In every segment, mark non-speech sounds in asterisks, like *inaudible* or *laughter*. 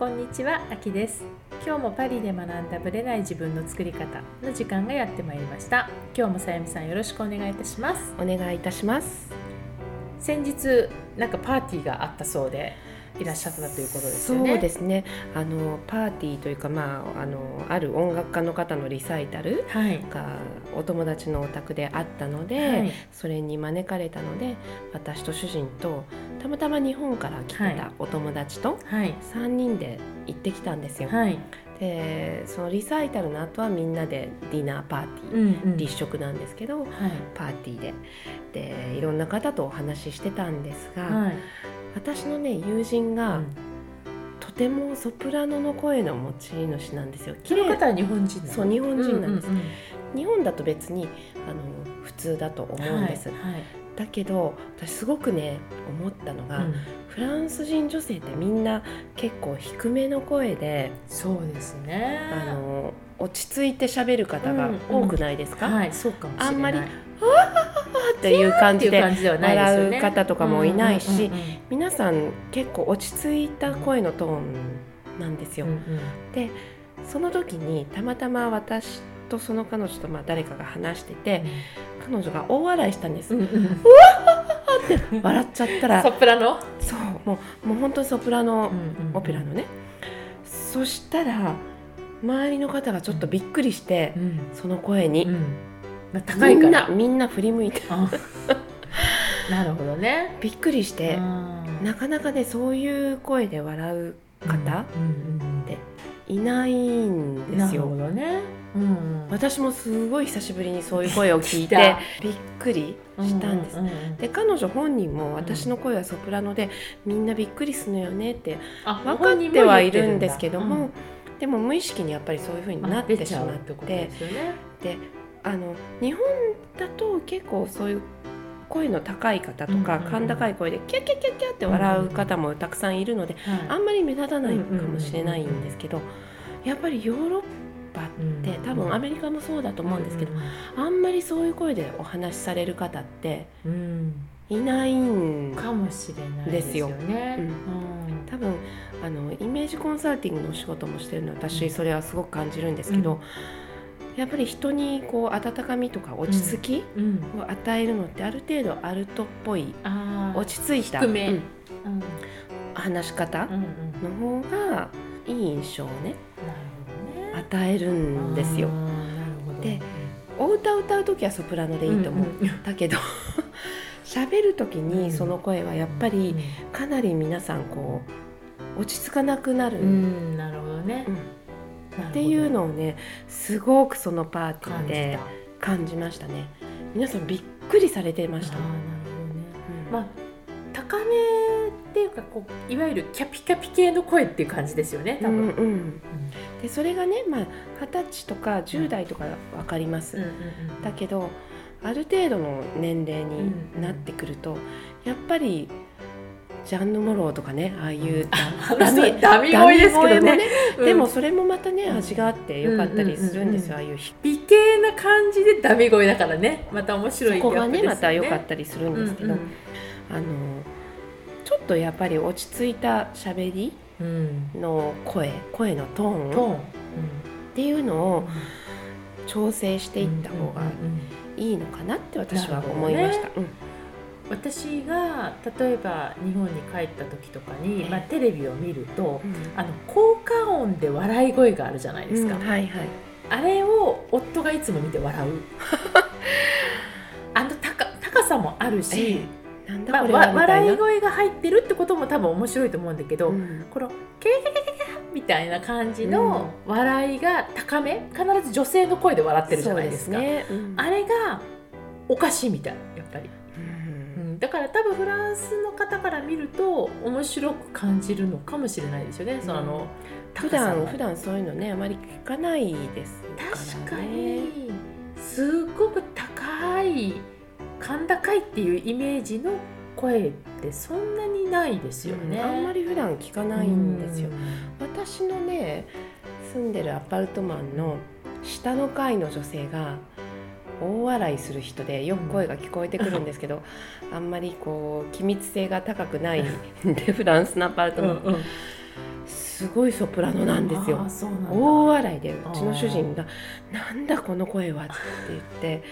こんにちは、あきです。今日もパリで学んだブレない自分の作り方の時間がやってまいりました。今日もさやみさんよろしくお願いいたします。お願いいたします。先日なんかパーティーがあったそうでいらっしゃったということですよね。そうですね。あのパーティーというかまああのある音楽家の方のリサイタルはい。がお友達のお宅であったので、はい。それに招かれたので私と主人とたまたま日本から来てはい。たお友達とはい。3人で行ってきたんですよ。はい。でそのリサイタルの後はみんなでディナーパーティー、うんうん。立食なんですけどはい。パーティーで。でいろんな方とお話ししてたんですが、はい。私のね友人が、うん。とてもソプラノの声の持ち主なんですよ。その方は日本人そう日本人なんです。うう日本だと別にあの普通だと思うんです、はい。はいだけど私すごくね思ったのが、うん。フランス人女性ってみんな結構低めの声でそうですね。あの落ち着いて喋る方が多くないですか、はいそうかもしれない。あんまりっていう感っていう感じで笑う方とかもいないし、うんうん皆さん結構落ち着いた声のトーンなんですよ。うんうん。でその時にたまたま私とその彼女とまあ誰かが話してて、彼女が大笑いしたんです、うんうんうん。笑っちゃったら。ソプラノ？そうもうもう本当にソプラノ、うんうんオペラのね。そしたら周りの方がちょっとびっくりして、うん。その声に、うん。まあ高いみんからなみんな振り向いて。あなるほどね。びっくりして、うん。なかなかねそういう声で笑う方、うんうんでいないんうんですよ。なるほどねうん私もすごい久しぶりにそういう声を聞いてびっくりしたんです、うううんで彼女本人も私の声はソプラノでみんなびっくりするのよねってあ分かってはいるんですけども、うん。でも無意識にやっぱりそういう風になってしまっててであの日本だと結構そういう声の高い方とか、うんうんうん。甲高い声でキャッキャッキャッキャッって笑う方もたくさんいるので、あんまり目立たないかもしれないんですけど、やっぱりヨーロッパって多分アメリカもそうだと思うんですけど、あんまりそういう声でお話しされる方ってうん。いないんかもしれないですよね。うん。うん。多分あのイメージコンサルティングのお仕事もしてるので私それはすごく感じるんですけど、やっぱり人にこう温かみとか落ち着きうん。を与えるのってある程度アルトっぽいあー落ち着いた、うん。うん。話し方うんうんの方がいい印象をねなるほどね与えるんですよでお歌歌う時はソプラノでいいと思う、んん。だけど *laughs* 喋る時にその声はやっぱりかなり皆さんこう落ち着かなくなる、うんうんなるほどね。うん。っていうのをねすごくそのパーティーでた。感じましたね。皆さんびっくりされてました。なるほどね。うん。まあ高めっていうかこういわゆるキャピキャピ系の声っていう感じですよね多分、うん。うんでそれがねまあ二十歳とか10代とか分かります、うん。うんうんだけどある程度の年齢になってくると、やっぱりジャンヌ・モローとかねああいう *laughs* あの人はダミ声ですけどね。ね。うん。でもそれもまたねうん。味があってよかったりするんですよ、うんああいうひ美形な感じでダミ声だからね。また面白いそこがねまた良かったりするんですけど、うん。あのちょっとやっぱり落ち着いた喋りうん。うんの声声のトーンっトーン、ていうのを調整していった方がいいのかなって私は思いました。うん。私が例えば日本に帰った時とかに、ええまあ、テレビを見るとうん。あの効果音で笑い声があるじゃないですか、うん。はいはい。あれを夫がいつも見て笑う。*laughs* あの高高さもあるし、まあ、なんだこれはわみたいな。笑い声が入ってるってことも多分面白いと思うんだけど、うん。このケケケケケケみたいな感じの笑いが高め必ず女性の声で笑ってるじゃないですか。ね。うん。あれがおかしいみたいやっぱり、うん。うん、だから多分フランスの方から見ると面白く感じるのかもしれないですよね、その普段普段そういうのねあまり聞かないです確かからね。に。すっごく高い甲高いっていうイメージの声ってそんなにないですよね、うんあんまり普段聞かないんですよ。う。私のね住んでるアパルトマンの下の階の女性が大笑いする人でよく声が聞こえてくるんですけど、あんまりこう機密性が高くないんで *laughs* フランスのアパルトマン、うんうん。すすごいソプラノなんですよ。大笑いでうちの主人が「なんだこの声は」って言って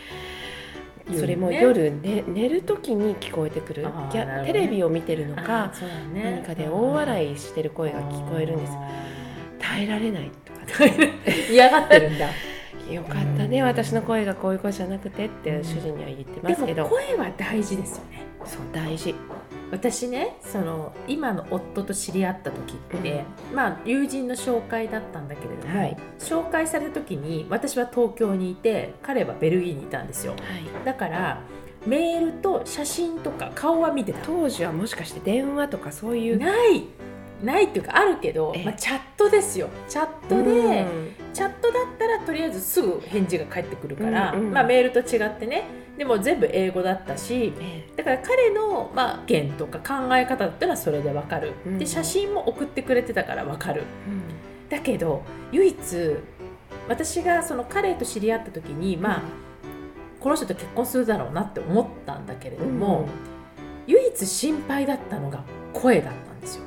それも夜、ね、寝る時に聞こえてくる。ね、テレビを見てるのか、ね、何かで大笑いしてる声が聞こえるんです。耐えられないとか、*laughs* 嫌がってるんだ。*laughs* よかったね、私の声がこういう声じゃなくてって主人には言ってますけど。声は大事ですよね。そう大事私ねその今の夫と知り合った時って、うん、まあ友人の紹介だったんだけれども、はい、紹介された時に私は東京にいて彼はベルギーにいたんですよ、はい、だからメールと写真とか顔は見てた。当時はもしかして電話とかそういう。ない。ないっていうかあるけど、まあ、チャットですよ。チャットで、チャットだったらとりあえずすぐ返事が返ってくるから、うんうん、まあ、メールと違ってね。でも全部英語だったし、だから彼の、まあ、意見とか考え方っていうのはそれで分かる、うん、で写真も送ってくれてたから分かる、うん、だけど唯一私がその彼と知り合った時にまあ、この人と結婚するだろうなって思ったんだけれども、唯一心配だったのが声だったんですよ。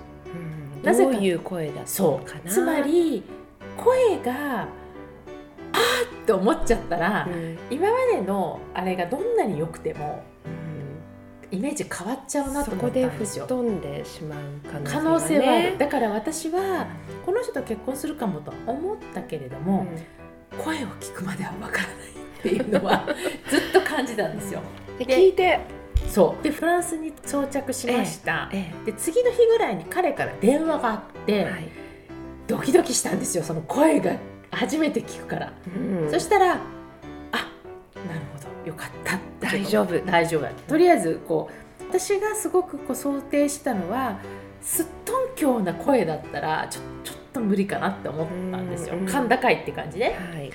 なぜか。いう声だそう。つまり声があーって思っちゃったら、うん、今までのあれがどんなに良くても、うん、イメージ変わっちゃうなと思ったんですよ。飛んでしまう可能,、性はある。だから私はこの人と結婚するかもと思ったけれども、うん、声を聞くまではわからないっていうのは *laughs* ずっと感じたんですよ。で聞いて。そう。でフランスに到着しました、ええ、で次の日ぐらいに彼から電話があって、はい、ドキドキしたんですよその声が初めて聞くから、うん、そしたらあなるほどよかった大丈夫。大丈夫。とりあえずこう私がすごくこう想定したのはすっとんきょうな声だったらちょちょっと無理かなって思ったんですよ、うん、甲高いって感じで、はい。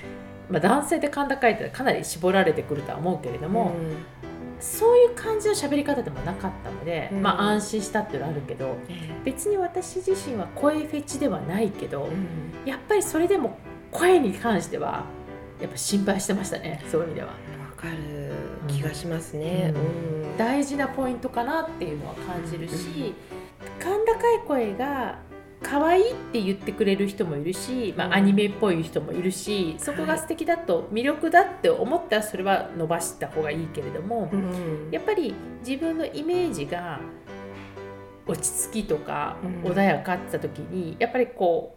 まあ、男性で甲高いってかなり絞られてくるとは思うけれども、うんそういう感じの喋り方でもなかったので、うん、まあ安心したっていうのはあるけど、別に私自身は声フェチではないけど、うん、やっぱりそれでも声に関してはやっぱ心配してましたねそういう意味では。わかる気がしますね、うん、大事なポイントかなっていうのは感じるし、甲高い声が可愛いって言ってくれる人もいるし、まあ、アニメっぽい人もいるしそこが素敵だと魅力だって思ったらそれは伸ばした方がいいけれども、やっぱり自分のイメージが落ち着きとか穏やかってた時に、やっぱりこ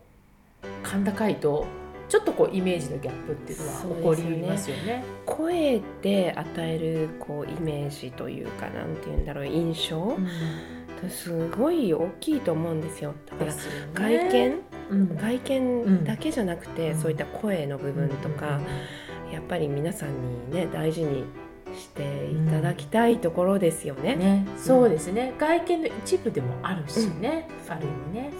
う甲高いとちょっとこうイメージのギャップっていうのは起こりますよね。ね。声で与えるこうイメージというかなんて言うんだろう印象、うんすごい大きいと思うんですよ。だから外見、うん、外見だけじゃなくて、うん、そういった声の部分とか、うん、やっぱり皆さんにね大事にしていただきたいところですよね。ね。そうですね。外見の一部でもあるしね、ある意味ね。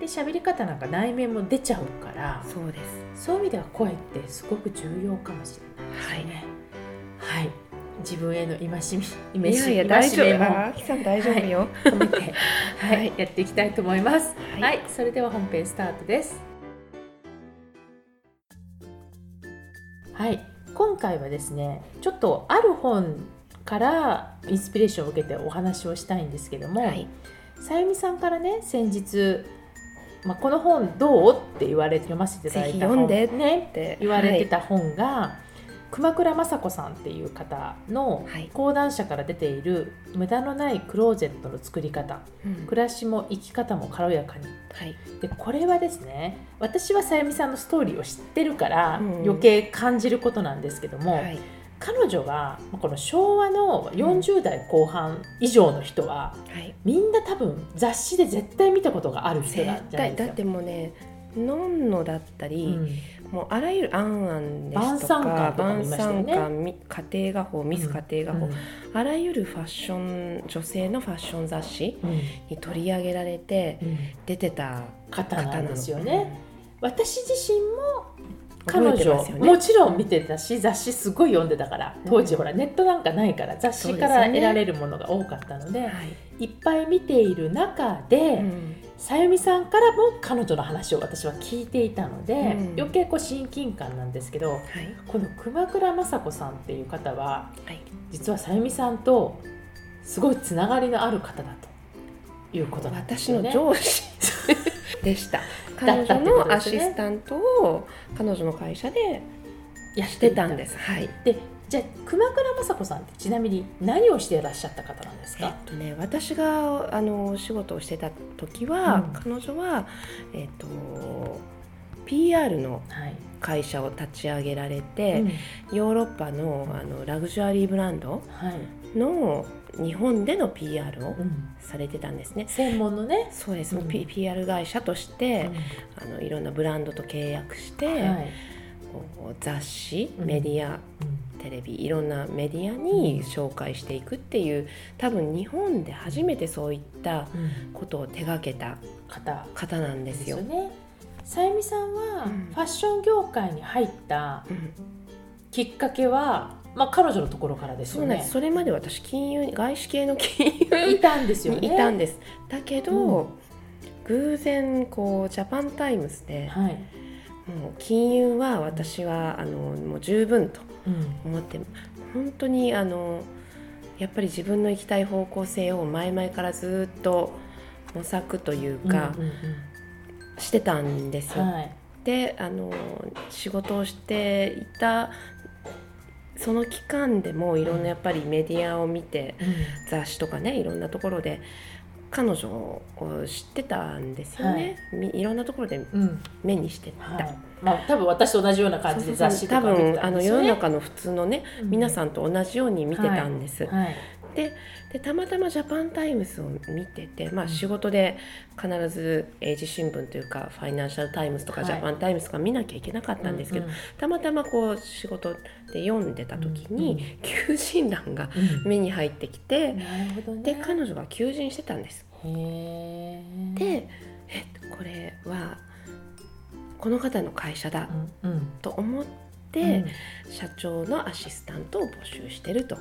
で喋り方なんか内面も出ちゃうからそうです。そういう意味では声ってすごく重要かもしれないですね。はい、はい自分への戒め、戒め、いや大丈夫。さん大丈夫よ。はい、め *laughs* て、はい、やっていきたいと思います。はい、それでは本編スタートです。はい、今回はですね、ちょっとある本からインスピレーションを受けてお話をしたいんですけども、はい、さゆみさんからね、先日。まあ、この本どうって言われて読ませていただいた本ねって言われてた本が、熊倉雅子さんっていう方の講談社から出ている「無駄のないクローゼットの作り方、うん、暮らしも生き方も軽やかに」はい、でこれはですね私はさゆみさんのストーリーを知ってるから余計感じることなんですけども、うんはい、彼女はこの昭和の40代後半以上の人は、うん。はい、みんな多分雑誌で絶対見たことがある人なんじゃないですか。だってもうねのんのだったり、もうあらゆる「あんあん」ですとか「晩餐館」家庭画報ミス家庭画報、うん、あらゆるファッション女性のファッション雑誌に取り上げられて出てた方なんですよね。私自身も彼女、ね、もちろん見てたし雑誌すごい読んでたから当時ほらネットなんかないから雑誌から得られるものが多かったので、ねはい、いっぱい見ている中で、うん、さゆみさんからも彼女の話を私は聞いていたので、うん、余計こう親近感なんですけど、はい、この熊倉雅子さんっていう方は、はい、実はさゆみさんとすごいつながりのある方だということなんですよね。私の上司でした彼女のアシスタントを彼女の会社でやってたんです。はい、でじゃあ熊倉雅子さんってちなみに何をしていらっしゃった方なんですか、えっとね、私があの仕事をしてた時は、うん、彼女は、えっと、PR の会社を立ち上げられて、はい、ヨーロッパのあのラグジュアリーブランドの、日本での PR をされてたんですね。うん、専門のね。そうです。うん、PR 会社として、うん、あのいろんなブランドと契約して、はい、雑誌、メディア、テレビいろんなメディアに紹介していくっていう多分日本で初めてそういったことを手がけた方なんですよ。ね、さゆみさんはファッション業界に入ったきっかけは、まあ、彼女のところからですよね。それまで私金融外資系の金融いたんですよね。いたんです。だけど、うん、偶然こうジャパンタイムズで、はい、もう金融は私はあのもう十分と思って、うん、本当にあのやっぱり自分の行きたい方向性を前々からずっと模索というか、うんうんうん、してたんですよ。はい、であの仕事をしていたその期間でもいろんなやっぱりメディアを見て、うん、雑誌とかねいろんなところで彼女を知ってたんですよね、はい、いろんなところで目にしてた、うんはい、まあ多分私と同じような感じで雑誌とか見てたんですよ、ね、多分あの世の中の普通のね、うん、皆さんと同じように見てたんです、はい、ででたまたまジャパンタイムズを見てて、まあ、仕事で必ず英字新聞というかファイナンシャル・タイムズとかジャパンタイムズとか見なきゃいけなかったんですけど、たまたまこう仕事で読んでた時に、求人欄が目に入ってきて、で彼女が求人してたんです。でえこれはこの方の会社だと思って、社長のアシスタントを募集してると。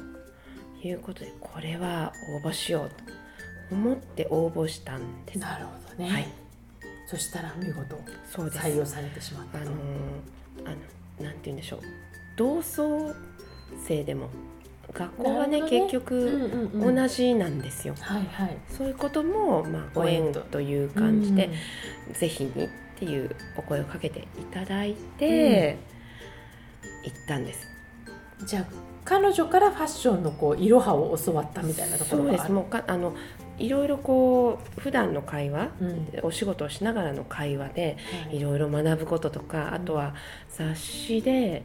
いうことでこれは応募しようと思って応募したんです。なるほどね、はい、そしたら見事採用されてしまったあのあのなんて言うんでしょう。同窓生でも学校はね、ね、結局同じなんですよ。はいはい、そういうことも、まあ、ご縁という感じで、うん、ぜひにっていうお声をかけていただいて、うん、行ったんです。じゃあ彼女からファッションのこういろはを教わったみたいなところがそうです。もうかあのいろいろこう普段の会話、うん、お仕事をしながらの会話で、はい、いろいろ学ぶこととか、あとは雑誌で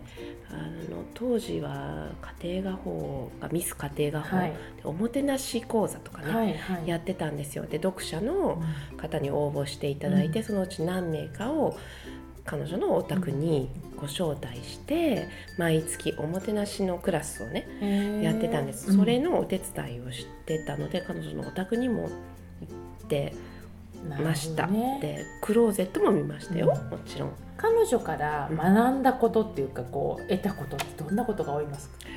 あの当時は家庭画法がミス家庭画法、はい、おもてなし講座とかね、はいはい、やってたんですよ。で読者の方に応募していただいて、うん、そのうち何名かを彼女のお宅にご招待して、毎月おもてなしのクラスをねやってたんです。それのお手伝いをしてたので、彼女のお宅にも行ってました、ね、でクローゼットも見ましたよ、うん、もちろん。彼女から学んだことっていうかこう得たことってどんなことが多いますか、ね、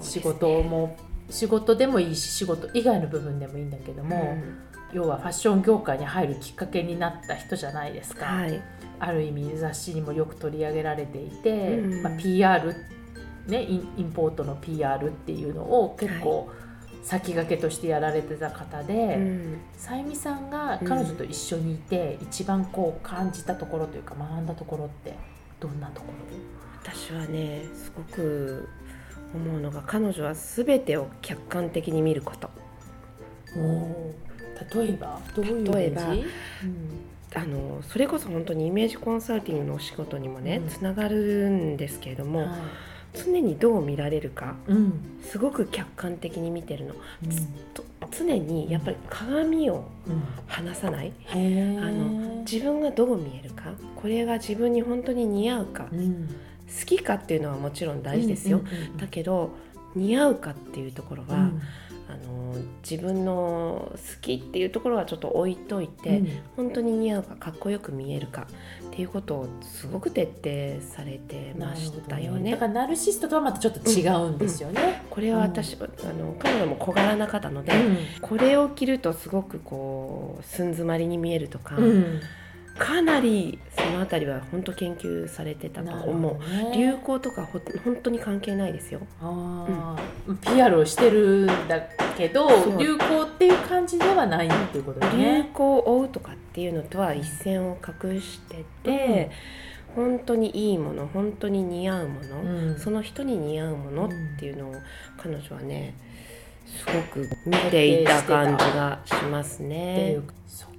仕事も仕事でもいいし仕事以外の部分でもいいんだけども、うん、要はファッション業界に入るきっかけになった人じゃないですか、はい、ある意味雑誌にもよく取り上げられていて、うん、まあ、PR ねインポートの PR っていうのを結構先駆けとしてやられてた方で、さゆみさんが彼女と一緒にいて、一番こう感じたところというか学んだところってどんなところ？私はねすごく思うのが彼女は全てを客観的に見ること。例えばどういう例えば、うん。あのそれこそ本当にイメージコンサルティングのお仕事にもね、つながるんですけれども、はい、常にどう見られるか、うん、すごく客観的に見てるの、うん、常にやっぱり鏡を離さない、あの自分がどう見えるかこれが自分に本当に似合うか、好きかっていうのはもちろん大事ですよ、だけど似合うかっていうところは、あの自分の好きっていうところはちょっと置いといて、うん、本当に似合うかかっこよく見えるかっていうことをすごく徹底されてましたよね、ね、だからナルシストとはまたちょっと違うんですよね、うん。うん、これは私、あの彼女も小柄な方ので、これを着るとすごくこう寸詰まりに見えるとか、かなりの辺りは本当研究されてたと思う、ね、流行とかほ本当に関係ないですよ。あ、うん、PR をしてるんだけど流行っていう感じではないっていうことだね。流行を追うとかっていうのとは一線を画してて、うん、本当にいいもの本当に似合うもの、うん、その人に似合うものっていうのを彼女はねすごく見ていた感じがしますね。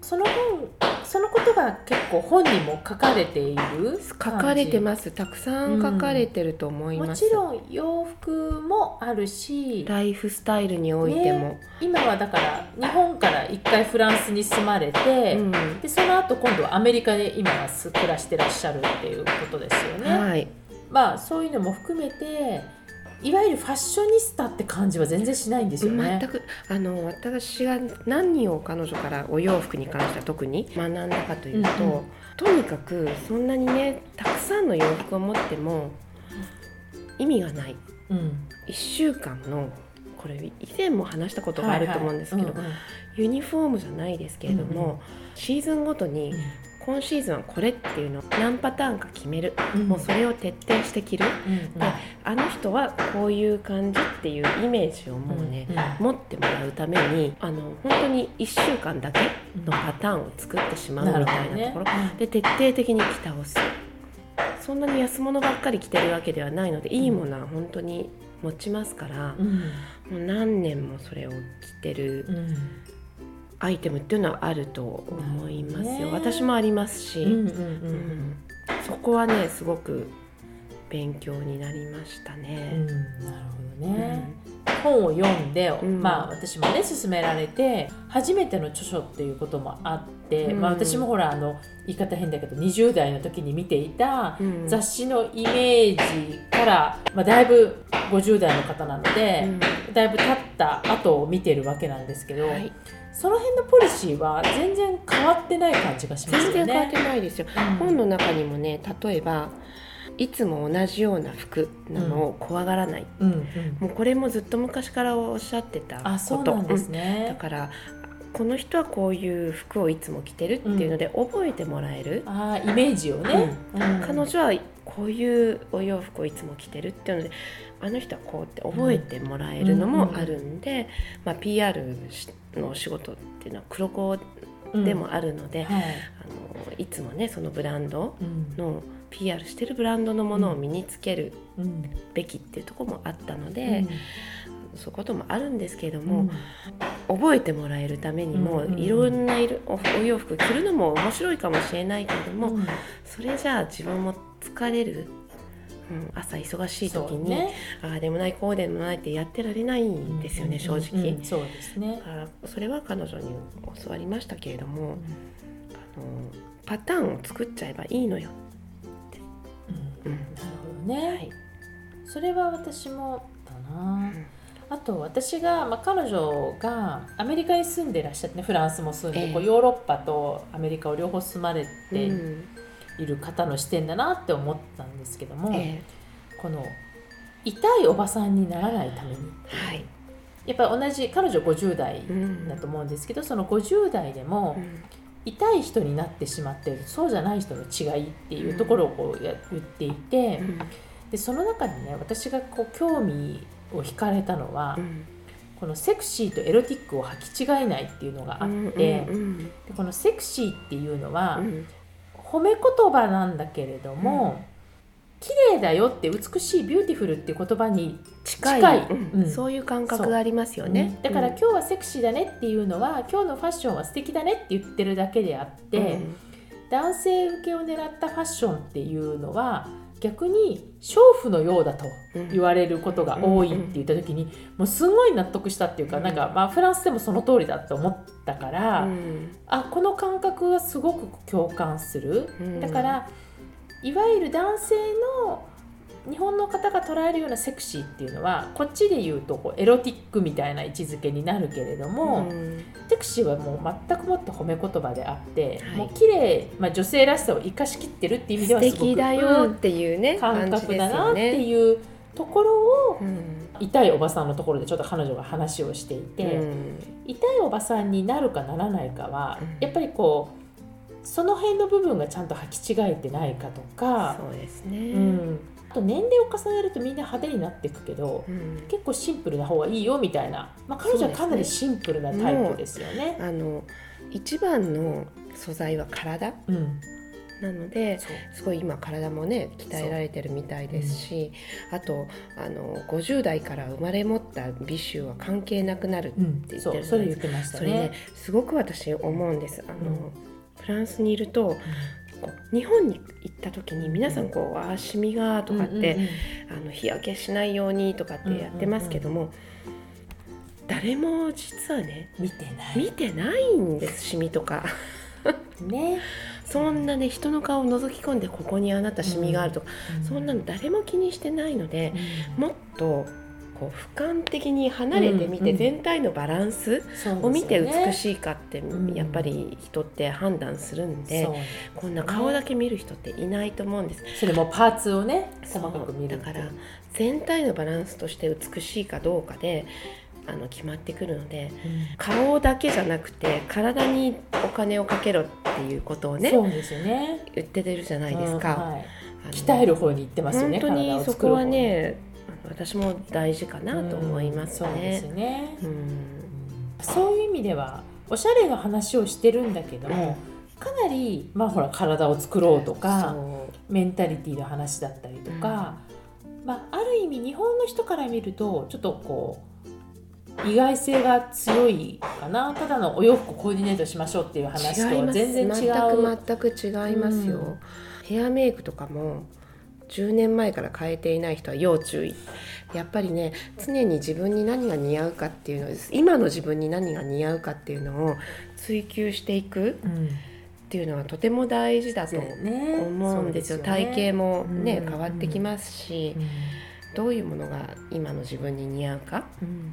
その本そのことが結構本にも書かれている書かれてます。たくさん書かれてると思います、うん、もちろん洋服もあるしライフスタイルにおいても、ね、今はだから日本から一回フランスに住まれて、うん、でその後今度はアメリカで今は暮らしてらっしゃるっていうことですよね。はい、まあそういうのも含めていわゆるファッショニスタって感じは全然しないんですよね。全くあの私が何を彼女からお洋服に関しては特に学んだかというと、うんうん、とにかくそんなにねたくさんの洋服を持っても意味がない、うん、1週間のこれ以前も話したことがあると思うんですけど、ユニフォームじゃないですけれども、うんうん、シーズンごとに今シーズンはこれっていうのを何パターンか決める、うん、もうそれを徹底して着る、うん。うん、あの人はこういう感じっていうイメージをもうね、うん。うん、持ってもらうためにあの本当に1週間だけのパターンを作ってしまうみたいなところ、ね、で徹底的に着倒すそんなに安物ばっかり着てるわけではないのでいいものは本当に持ちますから、うん、もう何年もそれを着てる。アイテムっていうのはあると思いますよ、ね、私もありますし、うんうんうんうん、そこはねすごく勉強になりましたね。うん、なるほどね、本を読んで、まあ私もね勧められて初めての著書っていうこともあって、まあ、私もほらあの言い方変だけど20代の時に見ていた雑誌のイメージから、まあ、だいぶ50代の方なので、だいぶ経った後を見てるわけなんですけど。はいその辺のポリシーは全然変わってない感じがしますよね。全然変わってないですよ。うん、本の中にもね例えばいつも同じような服なのを怖がらない、うんうん、もうこれもずっと昔からおっしゃってたこと。あそうなんですね、だからこの人はこういう服をいつも着てるっていうので覚えてもらえる、うん、あイメージをね、うん、彼女はこういうお洋服をいつも着てるっていうのであの人はこうって覚えてもらえるのもあるんで、まあ、PR の仕事っていうのは黒子でもあるので、はい、あのいつもねそのブランドの PR してるブランドのものを身につけるべきっていうところもあったので、そういうこともあるんですけれども、うん、覚えてもらえるためにも、いろんな色お洋服着るのも面白いかもしれないけれども、うん、それじゃあ自分も疲れる、うん、朝忙しい時に、ね、ああでもないこうでもないってやってられないんですよね、正直、そうですね。それは彼女に教わりましたけれども、あのパターンを作っちゃえばいいのようん。なるほどね、はい、それは私もだな、あと私が、まあ、彼女がアメリカに住んでらっしゃって、ね、フランスも住んで、えー、こうヨーロッパとアメリカを両方住まれている方の視点だなって思ったんですけども、えー、この痛いおばさんにならないために、はい、やっぱり同じ彼女50代だと思うんですけど、うん、その50代でも、うん、痛い人になってしまってそうじゃない人の違いっていうところをこうや言っていて、うん、でその中でね私がこう興味を惹かれたのは、うん、このセクシーとエロティックを履き違えないっていうのがあって、うんうんうん、でこのセクシーっていうのは、うん、褒め言葉なんだけれども、綺麗だよって美しいビューティフルっていう言葉に近い、うん、そういう感覚がありますよね、だから今日はセクシーだねっていうのは今日のファッションは素敵だねって言ってるだけであって、男性受けを狙ったファッションっていうのは逆に娼婦のようだと言われることが多いって言った時にもうすごい納得したっていうかなんかまあフランスでもその通りだと思ったから、あこの感覚はすごく共感する。だからいわゆる男性の日本の方が捉えるようなセクシーっていうのはこっちで言うとこうエロティックみたいな位置づけになるけれども、うん、セクシーはもう全くもって褒め言葉であって、はい、もう綺麗、まあ、女性らしさを生かしきってるっていう意味ではすごくだよっていうね。感覚だなっていうところを、うん、痛いおばさんのところでちょっと彼女が話をしていて、うん、痛いおばさんになるかならないかは、やっぱりこうその辺の部分がちゃんと履き違えてないかとかそうですね、うん、あと年齢を重ねるとみんな派手になっていくけど、うん、結構シンプルな方がいいよみたいな、まあ、彼女はかなりシンプルなタイプですよね。あの一番の素材は体、うん。なのですごい今体もね鍛えられてるみたいですし、うん、あとあの50代から生まれ持った美醜は関係なくなるって言ってるうん、それ言ってましたね。それねすごく私思うんです。あの、うん、フランスにいると、日本に行った時に皆さんこう「ああシミが」とかって、あの日焼けしないようにとかってやってますけども、誰も実はね見てない。見てないんですシミとか。*laughs* ね。そんなね人の顔を覗き込んでここにあなたシミがあるとか、うん、そんなの誰も気にしてないので、うん、もっとこう俯瞰的に離れてみて全体のバランスを見て美しいかってやっぱり人って判断するんで、こんな顔だけ見る人っていないと思うんです。それもパーツをね細かく見るだから全体のバランスとして美しいかどうかであの決まってくるので、うん、顔だけじゃなくて体にお金をかけろっていうことをねそうですよね。言ってるじゃないですか、うんはい、鍛える方に行ってますよね本当に。そこはね私も大事かなと思いますね。そうですね、うん、そういう意味ではおしゃれの話をしてるんだけども、かなりまあほら体を作ろうとかメンタリティーの話だったりとか、まあ、ある意味日本の人から見るとちょっとこう意外性が強いかな。ただのお洋服コーディネートしましょうっていう話と全然違う。全く全く違いますよ、うん、ヘアメイクとかも10年前から変えていない人は要注意。やっぱりね常に自分に何が似合うかっていうのです。今の自分に何が似合うかっていうのを追求していく、っていうのはとても大事だと思うんですよ。すよね、体型もね、うん、変わってきますし、うん、どういうものが今の自分に似合うかっ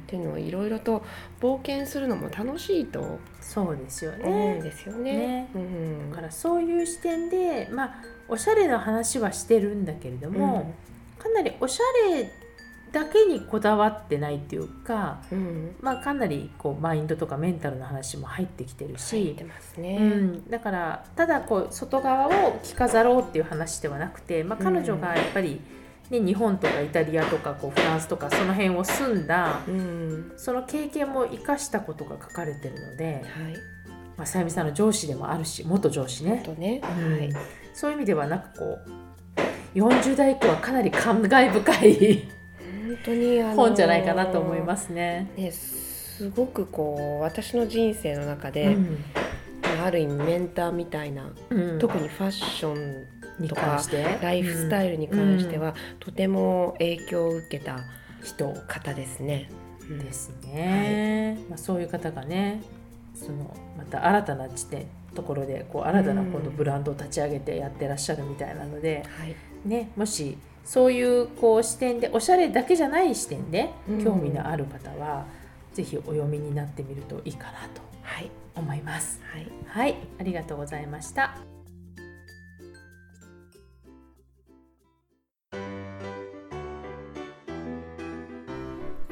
ていうのをいろいろと冒険するのも楽しいとそうですよね。思うんですよね。ね。うん、だからそういう視点でまあおしゃれの話はしてるんだけれども、うん、かなりおしゃれだけにこだわってないっていうか、うん、まあ、かなりこうマインドとかメンタルの話も入ってきてるし、ね。うん、だからただこう外側を着飾ろうっていう話ではなくて、まあ、彼女がやっぱり、ね、日本とかイタリアとかこうフランスとかその辺を住んだ、うん、その経験も生かしたことが書かれてるので、はい。まあ、さゆみさんの上司でもあるし元上司ね。ね。はい、そういう意味ではなんかこう40代以降はかなり感慨深い本当に、あのー、本じゃないかなと思いますね。ねすごくこう私の人生の中で、うん、ある意味メンターみたいな、うん、特にファッションとかライフスタイルに関しては、うん、とても影響を受けた人方ですね。ですね、はい、まあ、そういう方がねそのまた新たな地点ところでこう新たな今度ブランドを立ち上げてやってらっしゃるみたいなので、うん、ね、もしそういうこう視点でおしゃれだけじゃない視点で興味のある方は、うん、ぜひお読みになってみるといいかなと思います。はい、はい、ありがとうございました。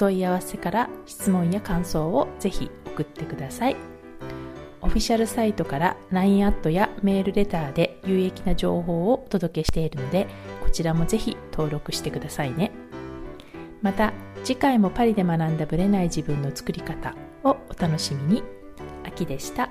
問い合わせから質問や感想をぜひ送ってください。オフィシャルサイトから LINE アットやメールレターで有益な情報をお届けしているのでこちらもぜひ登録してくださいね。また次回もパリで学んだブレない自分の作り方をお楽しみに。秋でした。